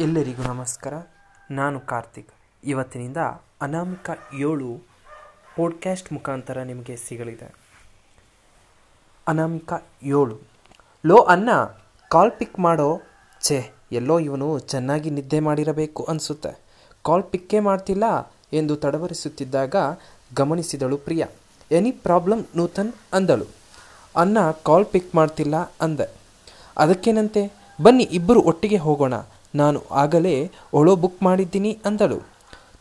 ಎಲ್ಲರಿಗೂ ನಮಸ್ಕಾರ. ನಾನು ಕಾರ್ತಿಕ್. ಇವತ್ತಿನಿಂದ ಅನಾಮಿಕ ಏಳು ಪಾಡ್ಕ್ಯಾಸ್ಟ್ ಮುಖಾಂತರ ನಿಮಗೆ ಸಿಗಲಿದೆ. ಅನಾಮಿಕ ಏಳು. ಲೋ ಅನ್ನ ಕಾಲ್ ಪಿಕ್ ಮಾಡೋ. ಛೇ, ಎಲ್ಲೋ ಇವನು ಚೆನ್ನಾಗಿ ನಿದ್ದೆ ಮಾಡಿರಬೇಕು ಅನಿಸುತ್ತೆ. ಕಾಲ್ ಪಿಕ್ಕೇ ಮಾಡ್ತಿಲ್ಲ ಎಂದು ತಡವರಿಸುತ್ತಿದ್ದಾಗ ಗಮನಿಸಿದಳು ಪ್ರಿಯಾ. ಎನಿ ಪ್ರಾಬ್ಲಮ್ ನೂತನ್ ಅಂದಳು. ಅನ್ನ ಕಾಲ್ ಪಿಕ್ ಮಾಡ್ತಿಲ್ಲ, ಅಂದೆ. ಅದಕ್ಕೇನಂತೆ? ಬನ್ನಿ, ಇಬ್ಬರು ಒಟ್ಟಿಗೆ ಹೋಗೋಣ. ನಾನು ಆಗಲೇ ಒಳೋ ಬುಕ್ ಮಾಡಿದ್ದೀನಿ ಅಂದಳು.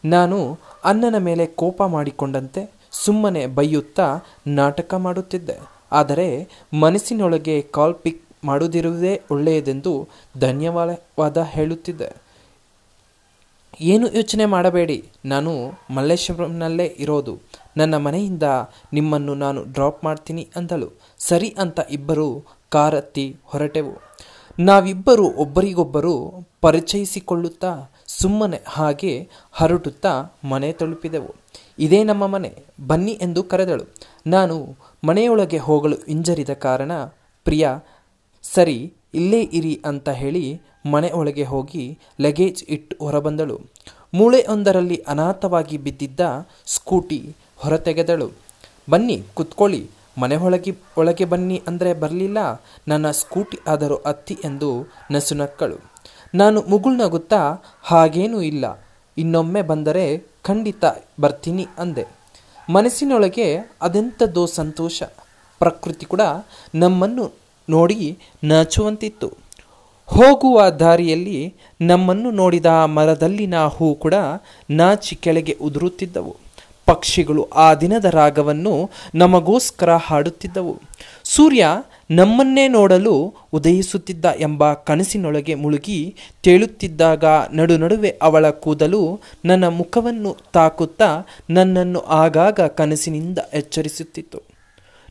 ನಾನು ಅಣ್ಣನ ಮೇಲೆ ಕೋಪ ಮಾಡಿಕೊಂಡಂತೆ ಸುಮ್ಮನೆ ಬೈಯುತ್ತಾ ನಾಟಕ ಮಾಡುತ್ತಿದ್ದೆ. ಆದರೆ ಮನಸ್ಸಿನೊಳಗೆ ಕಾಲ್ ಪಿಕ್ ಮಾಡುವುದಿರುವುದೇ ಒಳ್ಳೆಯದೆಂದು ಧನ್ಯವಾದ ಹೇಳುತ್ತಿದ್ದೆ. ಏನು ಯೋಚನೆ ಮಾಡಬೇಡಿ. ನಾನು ಮಲ್ಲೇಶ್ವರಂನಲ್ಲೇ ಇರೋದು. ನನ್ನ ಮನೆಯಿಂದ ನಿಮ್ಮನ್ನು ನಾನು ಡ್ರಾಪ್ ಮಾಡ್ತೀನಿ ಅಂದಳು. ಸರಿ ಅಂತ ಇಬ್ಬರು ಕಾರತ್ತಿ ಹೊರಟೆವು. ನಾವಿಬ್ಬರು ಒಬ್ಬರಿಗೊಬ್ಬರು ಪರಿಚಯಿಸಿಕೊಳ್ಳುತ್ತಾ ಸುಮ್ಮನೆ ಹಾಗೆ ಹರಟುತ್ತಾ ಮನೆ ತಲುಪಿದೆವು. ಇದೇ ನಮ್ಮ ಮನೆ, ಬನ್ನಿ ಎಂದು ಕರೆದಳು. ನಾನು ಮನೆಯೊಳಗೆ ಹೋಗಲು ಹಿಂಜರಿದ ಕಾರಣ, ಪ್ರಿಯಾ, ಸರಿ, ಇಲ್ಲೇ ಇರಿ ಅಂತ ಹೇಳಿ ಮನೆ ಒಳಗೆ ಹೋಗಿ ಲಗೇಜ್ ಇಟ್ಟು ಹೊರಬಂದಳು. ಮೂಳೆಯೊಂದರಲ್ಲಿ ಅನಾಥವಾಗಿ ಬಿದ್ದಿದ್ದ ಸ್ಕೂಟಿ ಹೊರತೆಗೆದಳು. ಬನ್ನಿ, ಕುತ್ಕೊಳ್ಳಿ ಮನೆ ಒಳಗೆ ಒಳಗೆ ಬನ್ನಿ ಅಂದರೆ ಬರಲಿಲ್ಲ. ನನ್ನ ಸ್ಕೂಟಿ ಆದರೂ ಅತ್ತಿ ಎಂದು ನಸುನಕ್ಕಳು ನಾನು ಮುಗುಳ್ನಗುತ್ತಾ ಹಾಗೇನೂ ಇಲ್ಲ. ಇನ್ನೊಮ್ಮೆ ಬಂದರೆ ಖಂಡಿತ ಬರ್ತೀನಿ ಅಂದೆ. ಮನಸ್ಸಿನೊಳಗೆ ಅದೆಂಥದ್ದೋ ಸಂತೋಷ. ಪ್ರಕೃತಿ ಕೂಡ ನಮ್ಮನ್ನು ನೋಡಿ ನಾಚುವಂತಿತ್ತು. ಹೋಗುವ ದಾರಿಯಲ್ಲಿ ನಮ್ಮನ್ನು ನೋಡಿದ ಮರದಲ್ಲಿನ ಹೂ ಕೂಡ ನಾಚಿ ಕೆಳಗೆ ಉದುರುತ್ತಿದ್ದವು. ಪಕ್ಷಿಗಳು ಆ ದಿನದ ರಾಗವನ್ನು ನಮಗೋಸ್ಕರ ಹಾಡುತ್ತಿದ್ದವು. ಸೂರ್ಯ ನಮ್ಮನ್ನೇ ನೋಡಲು ಉದಯಿಸುತ್ತಿದ್ದ ಎಂಬ ಕನಸಿನೊಳಗೆ ಮುಳುಗಿ ತೇಳುತ್ತಿದ್ದಾಗ ನಡು ನಡುವೆ ಅವಳ ಕೂದಲು ನನ್ನ ಮುಖವನ್ನು ತಾಕುತ್ತಾ ನನ್ನನ್ನು ಆಗಾಗ ಕನಸಿನಿಂದ ಎಚ್ಚರಿಸುತ್ತಿತ್ತು.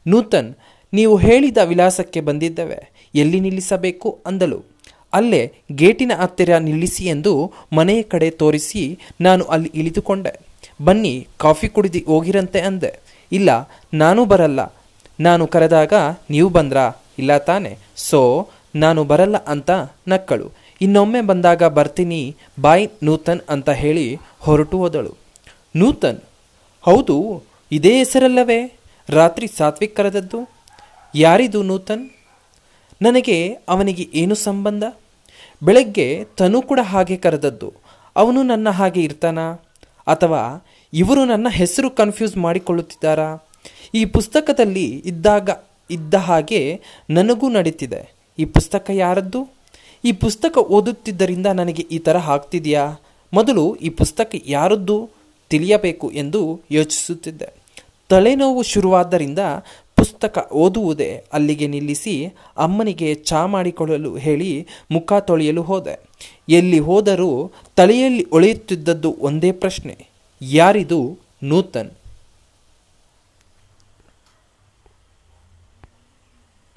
ನೂತನ್, ನೀವು ಹೇಳಿದ ವಿಳಾಸಕ್ಕೆ ಬಂದಿದ್ದೇವೆ. ಎಲ್ಲಿ ನಿಲ್ಲಿಸಬೇಕು? ಅಂದಳು. ಅಲ್ಲೇ ಗೇಟಿನ ಹತ್ತಿರ ನಿಲ್ಲಿಸಿ ಎಂದು ಮನೆಯ ಕಡೆ ತೋರಿಸಿ ನಾನು ಅಲ್ಲಿ ಇಳಿದುಕೊಂಡೆ. ಬನ್ನಿ, ಕಾಫಿ ಕುಡಿದು ಹೋಗಿರಂತೆ ಅಂದೆ. ಇಲ್ಲ, ನಾನು ಬರಲ್ಲ. ನಾನು ಕರೆದಾಗ, ನೀವು ಬಂದ್ರಾ? ಇಲ್ಲ ತಾನೆ. ಸೊ, ನಾನು ಬರಲ್ಲ ಅಂತ ನಕ್ಕಳು. ಇನ್ನೊಮ್ಮೆ ಬಂದಾಗ ಬರ್ತೀನಿ, ಬಾಯ್ ನೂತನ್ ಅಂತ ಹೇಳಿ ಹೊರಟು ಹೋದಳು. ನೂತನ್? ಹೌದು, ಇದೇ ಹೆಸರಲ್ಲವೇ? ರಾತ್ರಿ ಸಾತ್ವಿಕ್ ಕರೆದದ್ದು? ಯಾರಿದು ನೂತನ್? ನನಗೆ ಅವನಿಗೆ ಏನು ಸಂಬಂಧ? ಬೆಳಗ್ಗೆ ತನು ಕೂಡ ಹಾಗೆ ಕರೆದದ್ದು. ಅವನು ನನ್ನ ಹಾಗೆ ಇರ್ತಾನಾ? ಅಥವಾ ಇವರು ನನ್ನ ಹೆಸರು ಕನ್ಫ್ಯೂಸ್ ಮಾಡಿಕೊಳ್ಳುತ್ತಿದ್ದಾರಾ? ಈ ಪುಸ್ತಕದಲ್ಲಿ ಇದ್ದಾಗ, ಇದ್ದ ಹಾಗೆ ನನಗೂ ನಡೀತಿದೆ. ಈ ಪುಸ್ತಕ ಯಾರದ್ದು? ಈ ಪುಸ್ತಕ ಓದುತ್ತಿದ್ದರಿಂದ ನನಗೆ ಈ ಥರ ಆಗ್ತಿದೆಯಾ? ಮೊದಲು ಈ ಪುಸ್ತಕ ಯಾರದ್ದು ತಿಳಿಯಬೇಕು ಎಂದು ಯೋಚಿಸುತ್ತಿದ್ದೆ. ತಲೆನೋವು ಶುರುವಾದ್ದರಿಂದ ಪುಸ್ತಕ ಓದುವುದೇ ಅಲ್ಲಿಗೆ ನಿಲ್ಲಿಸಿ ಅಮ್ಮನಿಗೆ ಚಾ ಮಾಡಿಕೊಳ್ಳಲು ಹೇಳಿ ಮುಖ ತೊಳೆಯಲು ಹೋದೆ. ಎಲ್ಲಿ ಹೋದರೂ ತಲೆಯಲ್ಲಿ ಒಳೆಯುತ್ತಿದ್ದದ್ದು ಒಂದೇ ಪ್ರಶ್ನೆ, ಯಾರಿದು ನೂತನ್?